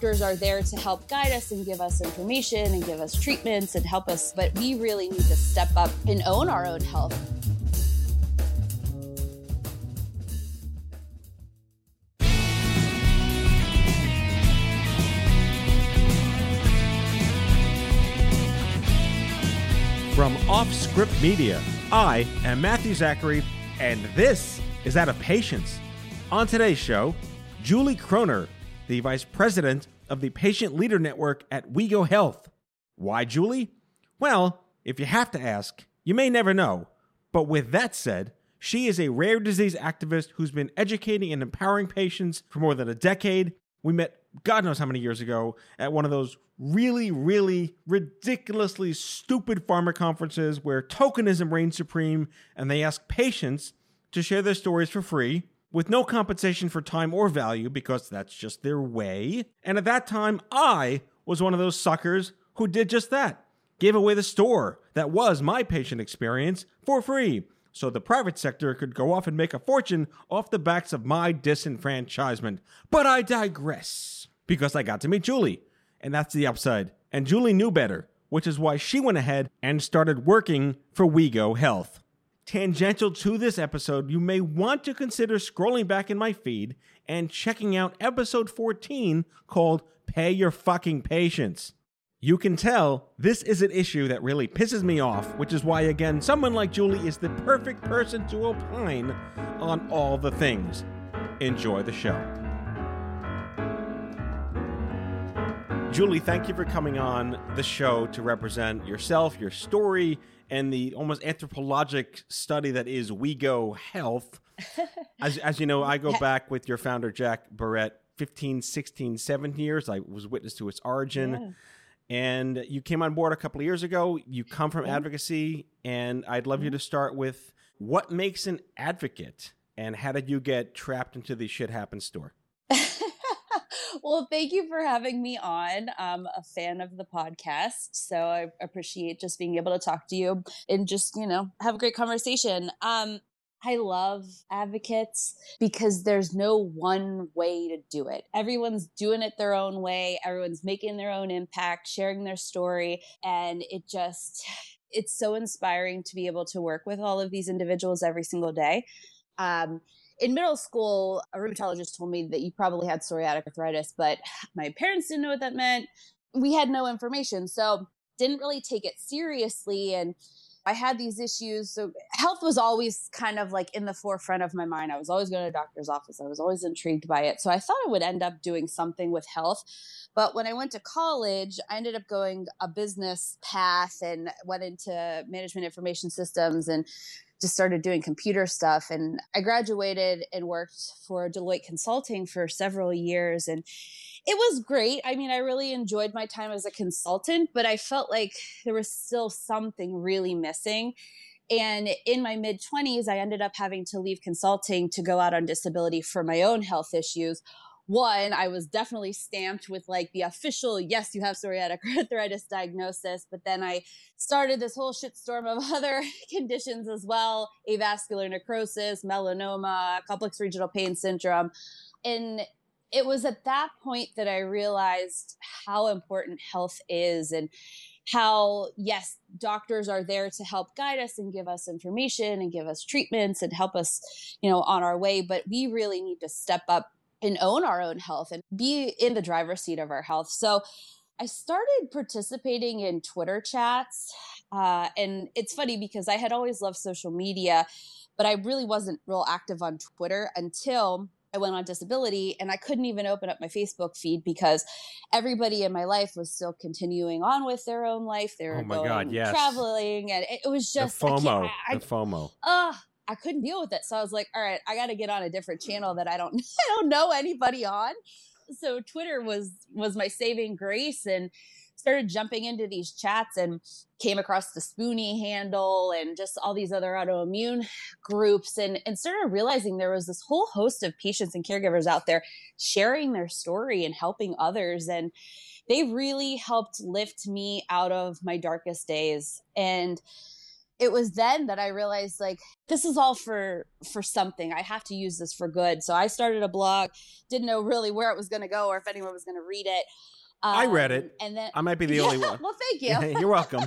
Doctors are there to help guide us and give us information and give us treatments and help us, but we really need to step up and own our own health. From Off Script Media, I am Matthew Zachary, and this is Out of Patience. On today's show, Julie Croner, the Vice President of the Patient Leader Network at WeGo Health. Why, Julie? Well, if you have to ask, you may never know. But with that said, she is a rare disease activist who's been educating and empowering patients for more than a decade. We met God knows how many years ago at one of those really, really ridiculously stupid pharma conferences where tokenism reigns supreme and they ask patients to share their stories for free with no compensation for time or value because that's just their way. And at that time, I was one of those suckers who did just that. Gave away the store that was my patient experience for free so the private sector could go off and make a fortune off the backs of my disenfranchisement. But I digress because I got to meet Julie, and that's the upside. And Julie knew better, which is why she went ahead and started working for WeGo Health. Tangential to this episode, you may want to consider scrolling back in my feed and checking out episode 14 called Pay Your Fucking Patients. You can tell this is an issue that really pisses me off, which is why, again, someone like Julie is the perfect person to opine on all the things. Enjoy the show. Julie, thank you for coming on the show to represent yourself, your story, and the almost anthropologic study that is WeGo Health. As, as you know, I go back with your founder, Jack Barrett, 15, 16, 17 years. I was witness to its origin. Yeah. And you came on board a couple of years ago. You come from Yeah. advocacy, and I'd love you mm-hmm. to start with what makes an advocate and how did you get trapped into the shit happens store? Well, thank you for having me on. I'm a fan of the podcast, so I appreciate just being able to talk to you and just, you know, have a great conversation. Um, I love advocates because there's no one way to do it. Everyone's doing it their own way. Everyone's making their own impact, sharing their story, and it just it's so inspiring to be able to work with all of these individuals every single day. Um, in middle school, a rheumatologist told me that you probably had psoriatic arthritis, but my parents didn't know what that meant. We had no information. So didn't really take it seriously. And I had these issues. So health was always kind of like in the forefront of my mind. I was always going to a doctor's office. I was always intrigued by it. So I thought I would end up doing something with health. But when I went to college, I ended up going a business path and went into management information systems and just started doing computer stuff. And I graduated and worked for Deloitte Consulting for several years. And it was great. I mean, I really enjoyed my time as a consultant, but I felt like there was still something really missing. And in my mid 20s, I ended up having to leave consulting to go out on disability for my own health issues. One, I was definitely stamped with like the official, yes, you have psoriatic arthritis diagnosis. But then I started this whole shitstorm of other conditions as well avascular necrosis, melanoma, complex regional pain syndrome. And it was at that point that I realized how important health is and how, yes, doctors are there to help guide us and give us information and give us treatments and help us, you know, on our way. But we really need to step up and own our own health and be in the driver's seat of our health. So I started participating in Twitter chats. Uh, and it's funny because I had always loved social media, but I really wasn't real active on Twitter until I went on disability and I couldn't even open up my Facebook feed because everybody in my life was still continuing on with their own life. They were Oh my going God, yes. traveling and it, was just the FOMO. I, the FOMO. Ugh, I couldn't deal with it. So I was like, all right, I got to get on a different channel that I don't I don't know anybody on. So Twitter was was my saving grace and started jumping into these chats and came across the Spoonie handle and just all these other autoimmune groups and, and started realizing there was this whole host of patients and caregivers out there sharing their story and helping others. And they really helped lift me out of my darkest days. And it was then that I realized like this is all for for something. I have to use this for good. So I started a blog, didn't know really where it was going to go or if anyone was going to read it. Um, I read it, um, and then I might be the yeah, only one. Well, thank you. You're welcome.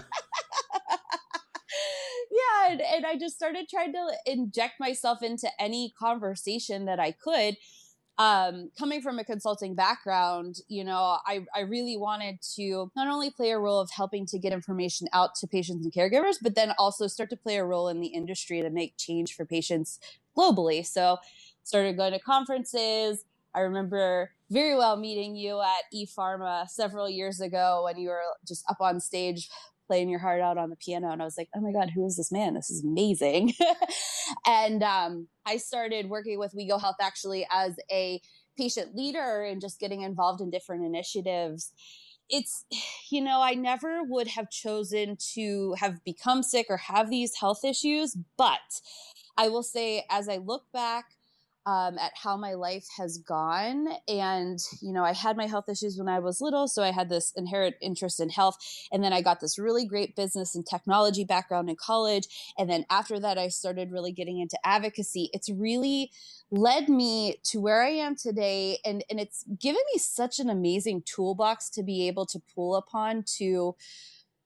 yeah, and, and I just started trying to inject myself into any conversation that I could um, coming from a consulting background, you know, I, I really wanted to not only play a role of helping to get information out to patients and caregivers, but then also start to play a role in the industry to make change for patients globally. So started going to conferences. I remember very well meeting you at ePharma several years ago when you were just up on stage playing your heart out on the piano and i was like oh my god who is this man? This is amazing. And um, i started working with we go health actually as a patient leader and just getting involved in different initiatives. It's you know i never would have chosen to have become sick or have these health issues but i will say as i look back um, at how my life has gone. And, you know, I had my health issues when I was little. So I had this inherent interest in health. And then I got this really great business and technology background in college. And then after that, I started really getting into advocacy. It's really led me to where I am today. And, and it's given me such an amazing toolbox to be able to pull upon to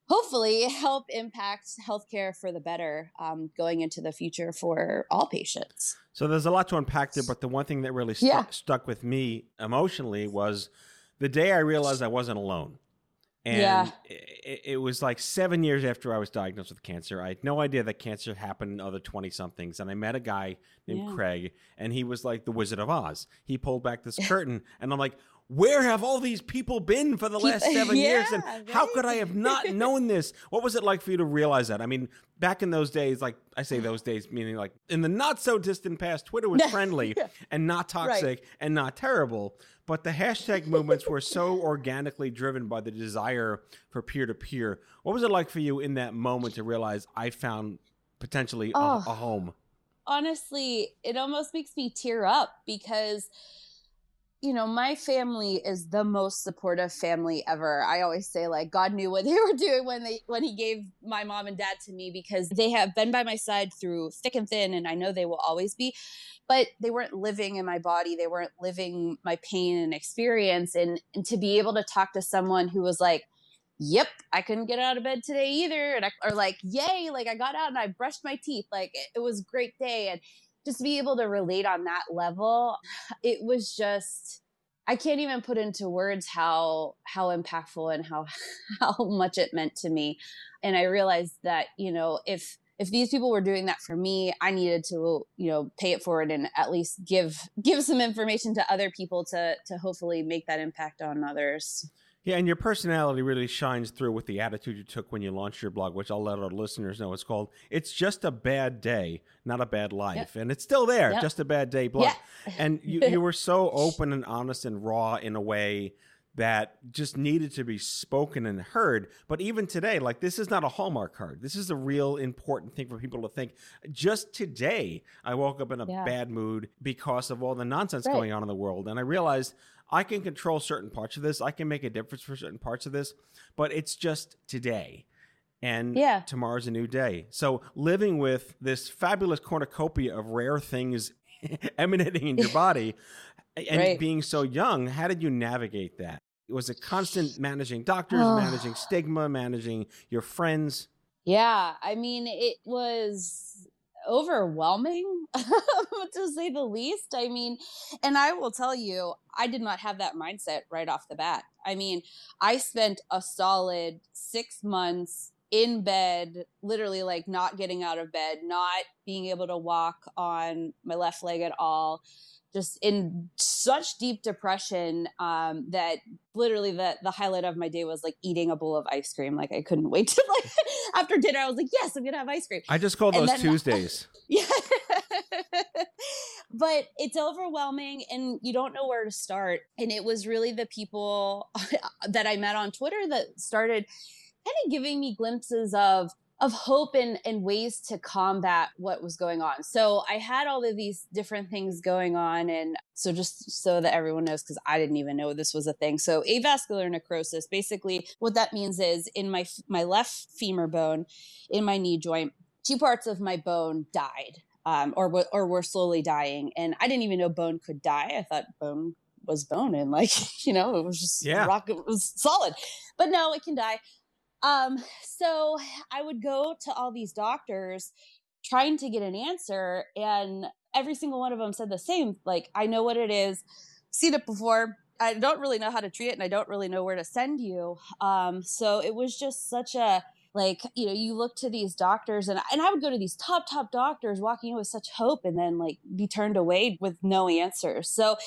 hopefully help impact healthcare for the better um, going into the future for all patients. So there's a lot to unpack there, but the one thing that really stu- yeah. stuck with me emotionally was the day I realized I wasn't alone. And yeah. it, it, was like seven years after I was diagnosed with cancer. I had no idea that cancer happened in other 20 somethings. And I met a guy named yeah. Craig, and he was like the Wizard of Oz. He pulled back this curtain, and I'm like, where have all these people been for the last seven yeah, years? And right? how could I have not known this? What was it like for you to realize that? I mean, back in those days, like I say those days, meaning like in the not so distant past, Twitter was friendly yeah. and not toxic right. and not terrible. But the hashtag movements were so organically driven by the desire for peer to peer. What was it like for you in that moment to realize I found potentially oh, a, a home? Honestly, it almost makes me tear up because you know, my family is the most supportive family ever. I always say like God knew what they were doing when they when he gave my mom and dad to me because they have been by my side through thick and thin and I know they will always be. But they weren't living in my body. They weren't living my pain and experience and and to be able to talk to someone who was like Yep, I couldn't get out of bed today either. And I, or like, yay, like I got out and I brushed my teeth. Like it, it was a great day. And just be able to relate on that level it was just i can't even put into words how how impactful and how how much it meant to me. And i realized that you know if if these people were doing that for me i needed to you know pay it forward and at least give give some information to other people to to hopefully make that impact on others yeah, and your personality really shines through with the attitude you took when you launched your blog, which I'll let our listeners know. It's called "It's Just a Bad Day, Not a Bad Life," yep. and it's still there. Yep. Just a bad day blog, yeah. and you you were so open and honest and raw in a way that just needed to be spoken and heard. But even today, like this is not a Hallmark card. This is a real important thing for people to think. Just today, I woke up in a yeah. bad mood because of all the nonsense right. going on in the world, and I realized I can control certain parts of this. I can make a difference for certain parts of this, but it's just today. And yeah. tomorrow's a new day. So living with this fabulous cornucopia of rare things emanating in your body and right. being so young, how did you navigate that? It was a constant managing doctors, oh. managing stigma, managing your friends. Yeah, I mean, it was overwhelming to say the least. I mean, and I will tell you, I did not have that mindset right off the bat. I mean, I spent a solid six months in bed, literally like not getting out of bed, not being able to walk on my left leg at all just in such deep depression um, that literally the the highlight of my day was like eating a bowl of ice cream. Like I couldn't wait to like after dinner. I was like, yes, I'm gonna have ice cream. I just call those then, Tuesdays. yeah, but it's overwhelming and you don't know where to start. And it was really the people that I met on Twitter that started kind of giving me glimpses of of hope and, and ways to combat what was going on. So I had all of these different things going on. And so just so that everyone knows, because I didn't even know this was a thing. So avascular necrosis, basically what that means is in my, my left femur bone, in my knee joint, two parts of my bone died um, or, or were slowly dying. And I didn't even know bone could die. I thought bone was bone and like, you know, it was just yeah. rock, it was solid. But no, it can die. Um, so I would go to all these doctors trying to get an answer, and every single one of them said the same like, I know what it is, seen it before. I don't really know how to treat it, and I don't really know where to send you. Um, so it was just such a like you know you look to these doctors and, and i would go to these top top doctors walking in with such hope and then like be turned away with no answers so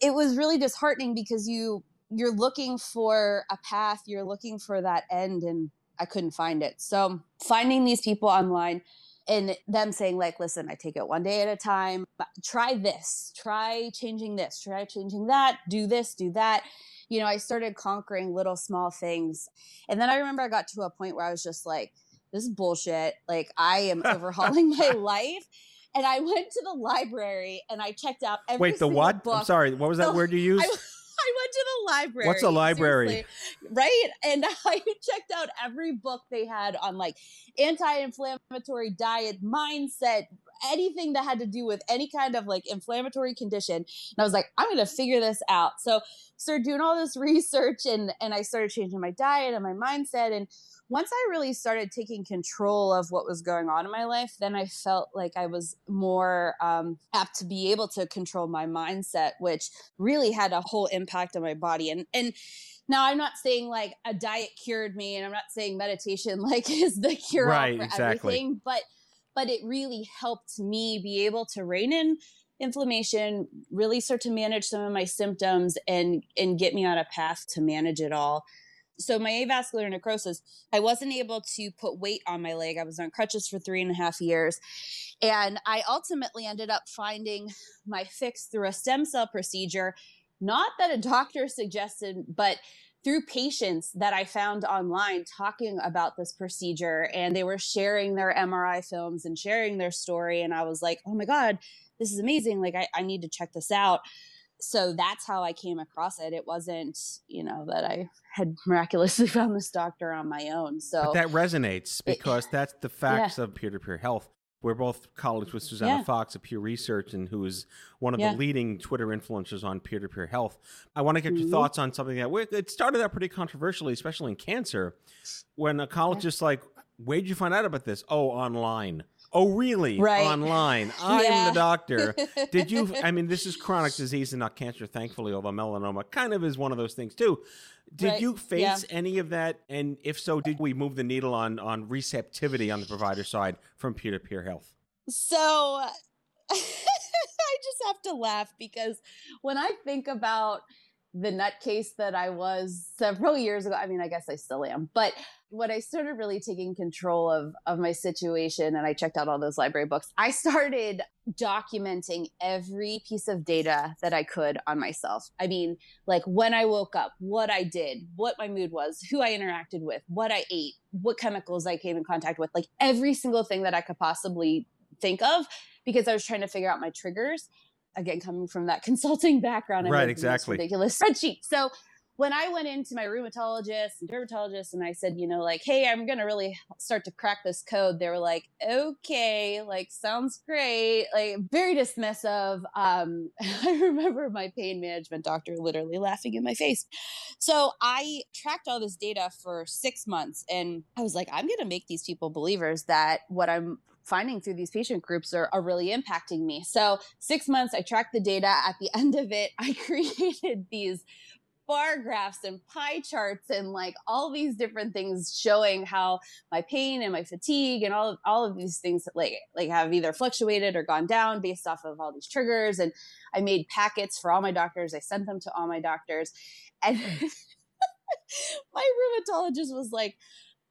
it was really disheartening because you you're looking for a path, you're looking for that end, and I couldn't find it. So finding these people online and them saying like listen i take it one day at a time try this try changing this try changing that do this do that. You know i started conquering little small things. And then i remember i got to a point where i was just like this is bullshit. Like i am overhauling my life. And i went to the library and i checked out every wait the what? Book. i'm sorry what was that word you used I, went to the library. What's a library? Right? And I checked out every book they had on like anti-inflammatory diet, mindset, anything that had to do with any kind of like inflammatory condition. And I was like, I'm going to figure this out. So started doing all this research and and I started changing my diet and my mindset and once I really started taking control of what was going on in my life, then I felt like I was more um, apt to be able to control my mindset, which really had a whole impact on my body. And and now I'm not saying like a diet cured me, and I'm not saying meditation like is the cure right, for exactly. everything, but but it really helped me be able to rein in inflammation really start to manage some of my symptoms and and get me on a path to manage it all so my avascular necrosis, I wasn't able to put weight on my leg. I was on crutches for three and a half years. And I ultimately ended up finding my fix through a stem cell procedure. Not that a doctor suggested, but through patients that I found online talking about this procedure and they were sharing their MRI films and sharing their story. And I was like, oh my God, this is amazing. Like, I, I need to check this out so that's how I came across it. It wasn't, you know, that I had miraculously found this doctor on my own. So but that resonates because it, that's the facts yeah. of peer to peer health. We're both colleagues with Susannah yeah. Fox of Pew Research and who is one of yeah. the leading Twitter influencers on peer to peer health. I want to get mm-hmm. your thoughts on something that it started out pretty controversially, especially in cancer, when a college just like, where'd you find out about this? Oh, online. Oh, really? Right. Online. I'm yeah. the doctor. Did you? I mean, this is chronic disease and not cancer, thankfully, although melanoma kind of is one of those things too. Did right. you face yeah. any of that? And if so, did we move the needle on on receptivity on the provider side from peer to peer health? So I just have to laugh because when I think about the nutcase that I was several years ago. I mean, I guess I still am, but when I started really taking control of of my situation and I checked out all those library books, I started documenting every piece of data that I could on myself. I mean, like when I woke up, what I did, what my mood was, who I interacted with, what I ate, what chemicals I came in contact with, like every single thing that I could possibly think of because I was trying to figure out my triggers again coming from that consulting background, I right? Exactly, ridiculous spreadsheet. So when I went into my rheumatologist and dermatologist and I said, you know, like, hey, I'm going to really start to crack this code, they were like, okay, like, sounds great. Like, very dismissive. Um, I remember my pain management doctor literally laughing in my face. So I tracked all this data for six months and I was like, I'm going to make these people believers that what I'm finding through these patient groups are, are really impacting me. So, six months, I tracked the data. At the end of it, I created these bar graphs and pie charts and like all these different things showing how my pain and my fatigue and all of, all of these things like like have either fluctuated or gone down based off of all these triggers and I made packets for all my doctors I sent them to all my doctors and my rheumatologist was like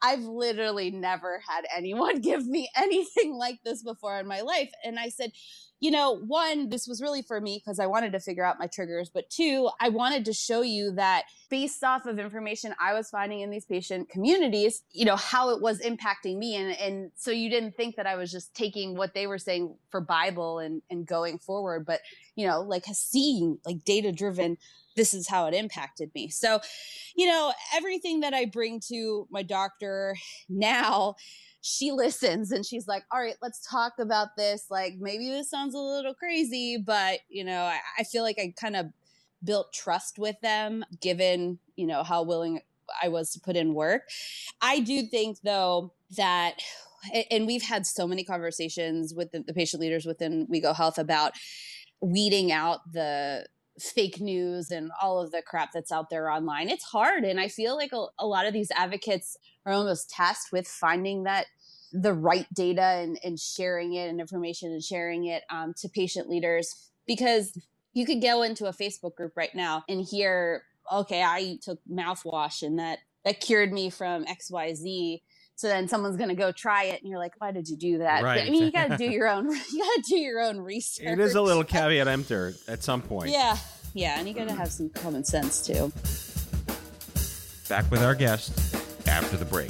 I've literally never had anyone give me anything like this before in my life. And I said, you know, one, this was really for me because I wanted to figure out my triggers, but two, I wanted to show you that based off of information I was finding in these patient communities, you know, how it was impacting me. And, and so you didn't think that I was just taking what they were saying for Bible and, and going forward, but, you know, like seeing like data driven this is how it impacted me. So, you know, everything that I bring to my doctor now she listens and she's like, all right, let's talk about this. Like, maybe this sounds a little crazy, but, you know, I, I feel like I kind of built trust with them given, you know, how willing I was to put in work. I do think, though, that and we've had so many conversations with the, patient leaders within WeGo Health about weeding out the fake news and all of the crap that's out there online. It's hard. And I feel like a, a lot of these advocates are almost tasked with finding that the right data and, and sharing it and information and sharing it um, to patient leaders because you could go into a Facebook group right now and hear, okay, I took mouthwash and that that cured me from XYZ. So then someone's going to go try it, and you're like, "Why did you do that?" Right. I mean, you got to do your own. You got to do your own research. It is a little caveat emptor at some point. Yeah, yeah, and you got to have some common sense too. Back with our guest after the break.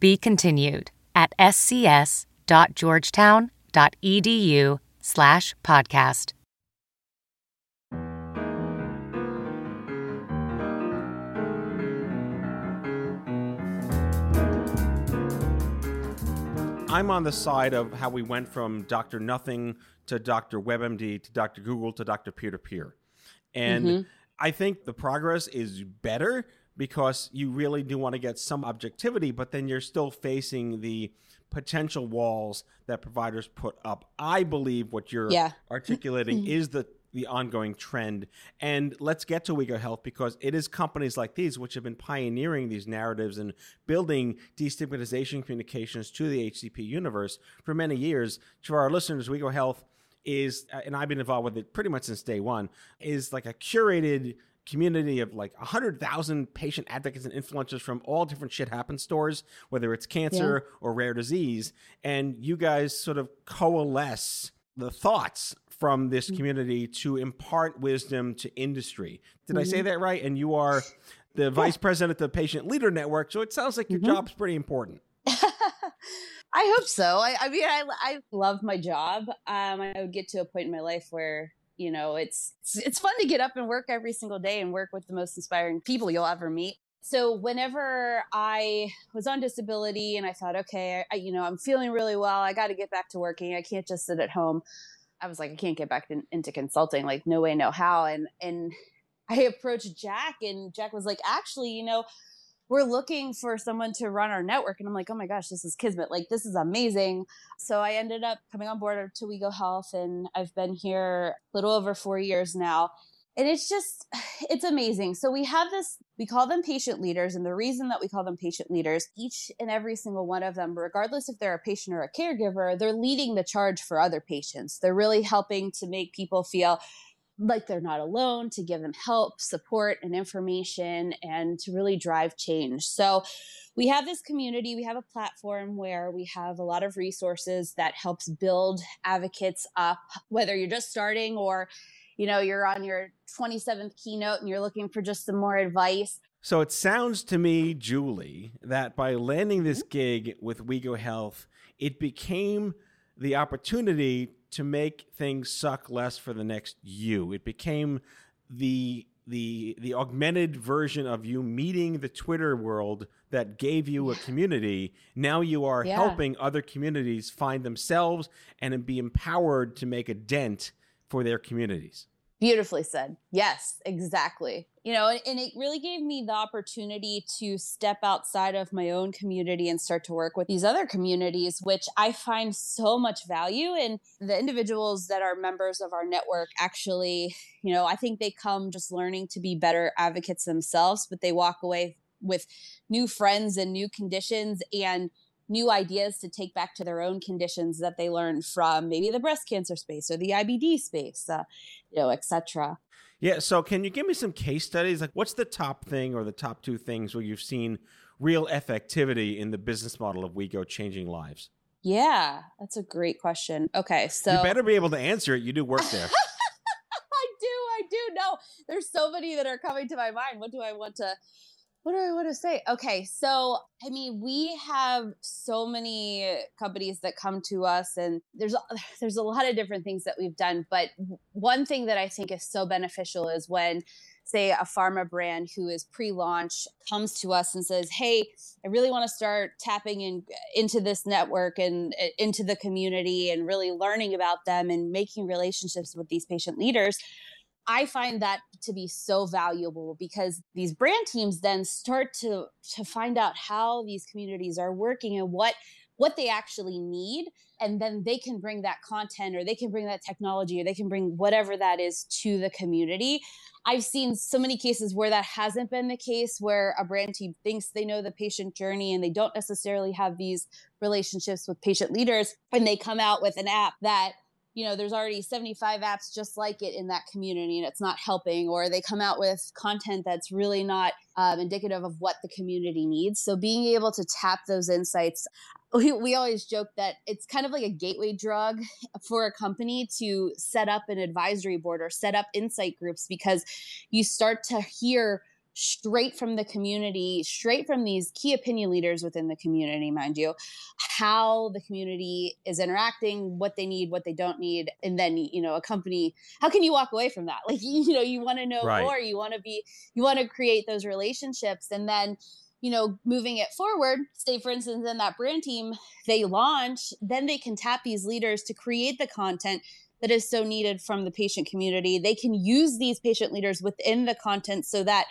be continued at scs.georgetown.edu slash podcast. I'm on the side of how we went from Dr. Nothing to Dr. WebMD to Dr. Google to Dr. Peer to Peer. And mm-hmm. I think the progress is better because you really do want to get some objectivity, but then you're still facing the potential walls that providers put up. I believe what you're yeah. articulating is the the ongoing trend. And let's get to WeGo Health because it is companies like these which have been pioneering these narratives and building destigmatization communications to the HCP universe for many years. To our listeners, WeGo Health is, and I've been involved with it pretty much since day one, is like a curated community of like 100,000 patient advocates and influencers from all different shit happen stores, whether it's cancer yeah. or rare disease. And you guys sort of coalesce the thoughts from this mm-hmm. community to impart wisdom to industry. Did mm-hmm. I say mm-hmm. that right? And you are the yeah. vice president of the Patient Leader Network. So it sounds like your mm-hmm. job's pretty important. I hope so. I, I mean, I, I love my job. Um, I would get to a point in my life where you know it's it's fun to get up and work every single day and work with the most inspiring people you'll ever meet. So whenever i was on disability and i thought okay I, you know i'm feeling really well. I got to get back to working. I can't just sit at home i was like i can't get back in, into consulting. Like no way no how. And and i approached jack and jack was like actually you know we're looking for someone to run our network. And I'm like, oh my gosh, this is Kismet. Like, this is amazing. So I ended up coming on board to WeGo Health, and I've been here a little over four years now. And it's just, it's amazing. So we have this, we call them patient leaders. And the reason that we call them patient leaders, each and every single one of them, regardless if they're a patient or a caregiver, they're leading the charge for other patients. They're really helping to make people feel like they're not alone, to give them help, support, and information, and to really drive change. So, we have this community, we have a platform where we have a lot of resources that helps build advocates up, whether you're just starting or you know, you're on your 27th keynote and you're looking for just some more advice. So it sounds to me, Julie, that by landing this mm-hmm. gig with WeGo Health, it became the opportunity to make things suck less for the next you. It became the the the augmented version of you meeting the Twitter world that gave you a community. Now you are yeah. helping other communities find themselves and be empowered to make a dent for their communities. Beautifully said. Yes, exactly. You know, and, it really gave me the opportunity to step outside of my own community and start to work with these other communities, which I find so much value in. The individuals that are members of our network actually, you know, I think they come just learning to be better advocates themselves, but they walk away with new friends and new conditions and new ideas to take back to their own conditions that they learned from maybe the breast cancer space or the IBD space, uh, you know, etc. Yeah. So, can you give me some case studies? Like, what's the top thing or the top two things where you've seen real effectivity in the business model of WeGo changing lives? Yeah, that's a great question. Okay, so you better be able to answer it. You do work there. I do. I do. No, there's so many that are coming to my mind. What do I want to? What do I want to say? Okay, so I mean, we have so many companies that come to us, and there's there's a lot of different things that we've done. But one thing that I think is so beneficial is when, say, a pharma brand who is pre-launch comes to us and says, "Hey, I really want to start tapping in into this network and into the community, and really learning about them and making relationships with these patient leaders." I find that to be so valuable because these brand teams then start to to find out how these communities are working and what what they actually need and then they can bring that content or they can bring that technology or they can bring whatever that is to the community. I've seen so many cases where that hasn't been the case where a brand team thinks they know the patient journey and they don't necessarily have these relationships with patient leaders and they come out with an app that you know there's already 75 apps just like it in that community and it's not helping or they come out with content that's really not um, indicative of what the community needs. So being able to tap those insights we, we always joke that it's kind of like a gateway drug for a company to set up an advisory board or set up insight groups because you start to hear straight from the community, straight from these key opinion leaders within the community, mind you, how the community is interacting, what they need, what they don't need. And then, you know, a company, how can you walk away from that? Like, you know, you want to know right. more, you want to be, you want to create those relationships. And then, you know, moving it forward, say for instance, in that brand team, they launch, then they can tap these leaders to create the content that is so needed from the patient community. They can use these patient leaders within the content so that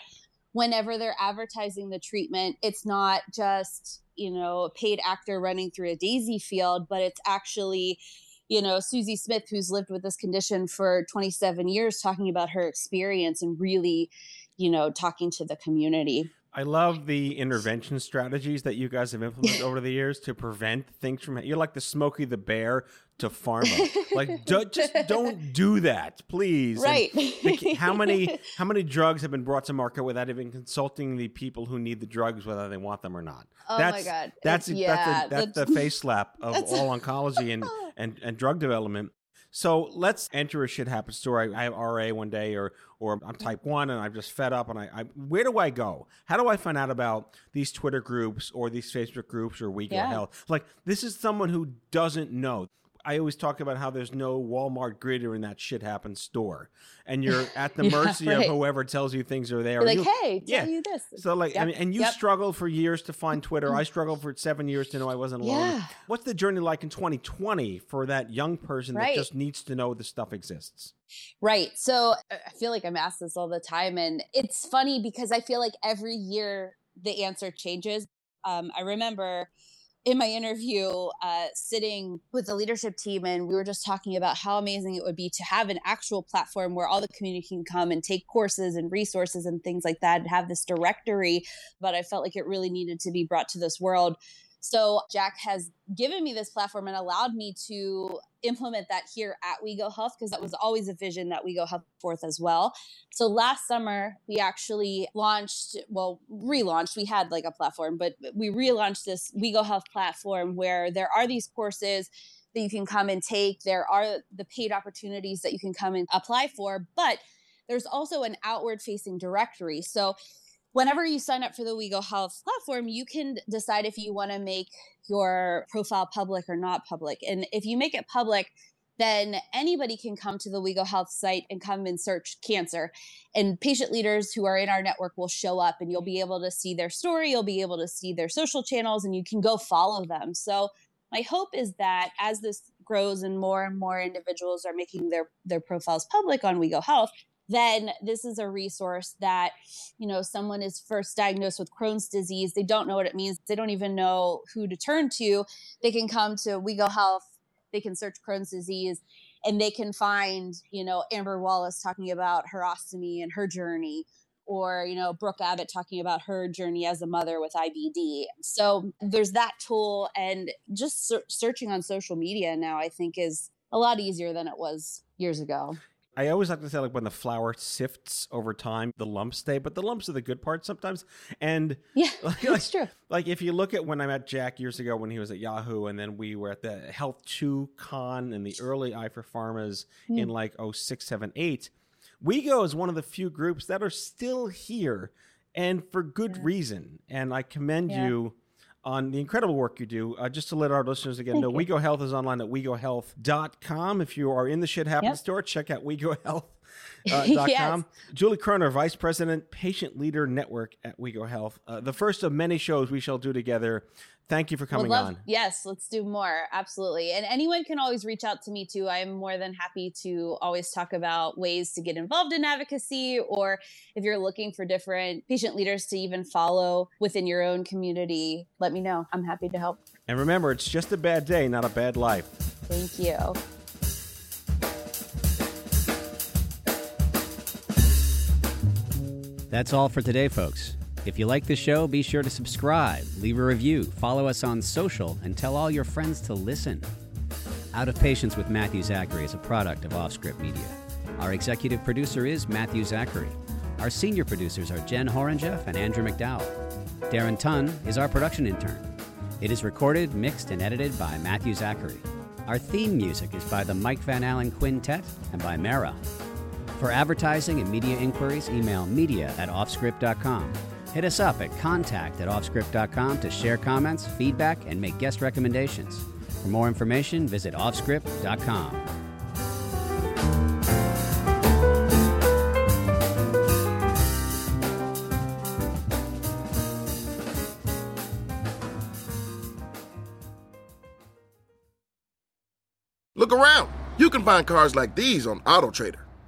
whenever they're advertising the treatment, it's not just, you know, a paid actor running through a daisy field, but it's actually, you know, Susie Smith, who's lived with this condition for 27 years, talking about her experience and really, you know, talking to the community. I love the intervention strategies that you guys have implemented over the years to prevent things from. You're like the Smokey the Bear to pharma. like, do, just don't do that, please. Right. The, how many how many drugs have been brought to market without even consulting the people who need the drugs, whether they want them or not? Oh that's, my god. That's yeah, that's, a, that's the, the face slap of all oncology and, and and drug development. So let's enter a shit happens story. I have RA one day, or or I'm type one, and I'm just fed up. And I, I where do I go? How do I find out about these Twitter groups or these Facebook groups or WeGo yeah. Health? Like this is someone who doesn't know. I always talk about how there's no Walmart greeter in that shit happens store, and you're at the yeah, mercy right. of whoever tells you things are there. Like, you, hey, yeah. tell you this. So like, yep. I mean, and you yep. struggled for years to find Twitter. I struggled for seven years to know I wasn't alone. Yeah. What's the journey like in 2020 for that young person right. that just needs to know the stuff exists? Right. So I feel like I'm asked this all the time, and it's funny because I feel like every year the answer changes. Um, I remember in my interview uh, sitting with the leadership team and we were just talking about how amazing it would be to have an actual platform where all the community can come and take courses and resources and things like that and have this directory. But i felt like it really needed to be brought to this world so Jack has given me this platform and allowed me to implement that here at WeGo Health because that was always a vision that WeGo Health forth as well. So last summer we actually launched, well, relaunched. We had like a platform, but we relaunched this WeGo Health platform where there are these courses that you can come and take. There are the paid opportunities that you can come and apply for, but there's also an outward facing directory. So whenever you sign up for the WeGo Health platform, you can decide if you want to make your profile public or not public. And if you make it public, then anybody can come to the WeGo Health site and come and search cancer. And patient leaders who are in our network will show up and you'll be able to see their story, you'll be able to see their social channels, and you can go follow them. So my hope is that as this grows and more and more individuals are making their their profiles public on WeGo Health, then this is a resource that you know someone is first diagnosed with crohn's disease they don't know what it means they don't even know who to turn to they can come to WeGo Health they can search crohn's disease and they can find you know amber wallace talking about her ostomy and her journey or you know brooke abbott talking about her journey as a mother with ibd so there's that tool and just ser- searching on social media now i think is a lot easier than it was years ago I always like to say like when the flour sifts over time, the lumps stay, but the lumps are the good part sometimes. And yeah, like, that's true. Like if you look at when I met Jack years ago when he was at Yahoo, and then we were at the Health Two Con and the early Eye for Pharmas mm. in like oh six seven eight. WeGo is one of the few groups that are still here, and for good yeah. reason. And I commend yeah. you on the incredible work you do. Uh, just to let our listeners again Thank know, you. WeGo Health is online at wegohealth.com. If you are in the Shit Happens yep. store, check out WeGoHealth. Uh, yes. Julie Croner, Vice President, Patient Leader Network at WeGo Health. Uh, the first of many shows we shall do together Thank you for coming love, on. Yes, let's do more. Absolutely. And anyone can always reach out to me too. I am more than happy to always talk about ways to get involved in advocacy or if you're looking for different patient leaders to even follow within your own community, let me know. I'm happy to help. And remember, it's just a bad day, not a bad life. Thank you. That's all for today, folks. If you like the show, be sure to subscribe, leave a review, follow us on social, and tell all your friends to listen. Out of Patience with Matthew Zachary is a product of Offscript Media. Our executive producer is Matthew Zachary. Our senior producers are Jen Horonjeff and Andrew McDowell. Darren Tunn is our production intern. It is recorded, mixed, and edited by Matthew Zachary. Our theme music is by the Mike Van Allen Quintet and by Mara. For advertising and media inquiries, email media at offscript.com. Hit us up at contact at offscript.com to share comments, feedback, and make guest recommendations. For more information, visit offscript.com. Look around. You can find cars like these on AutoTrader.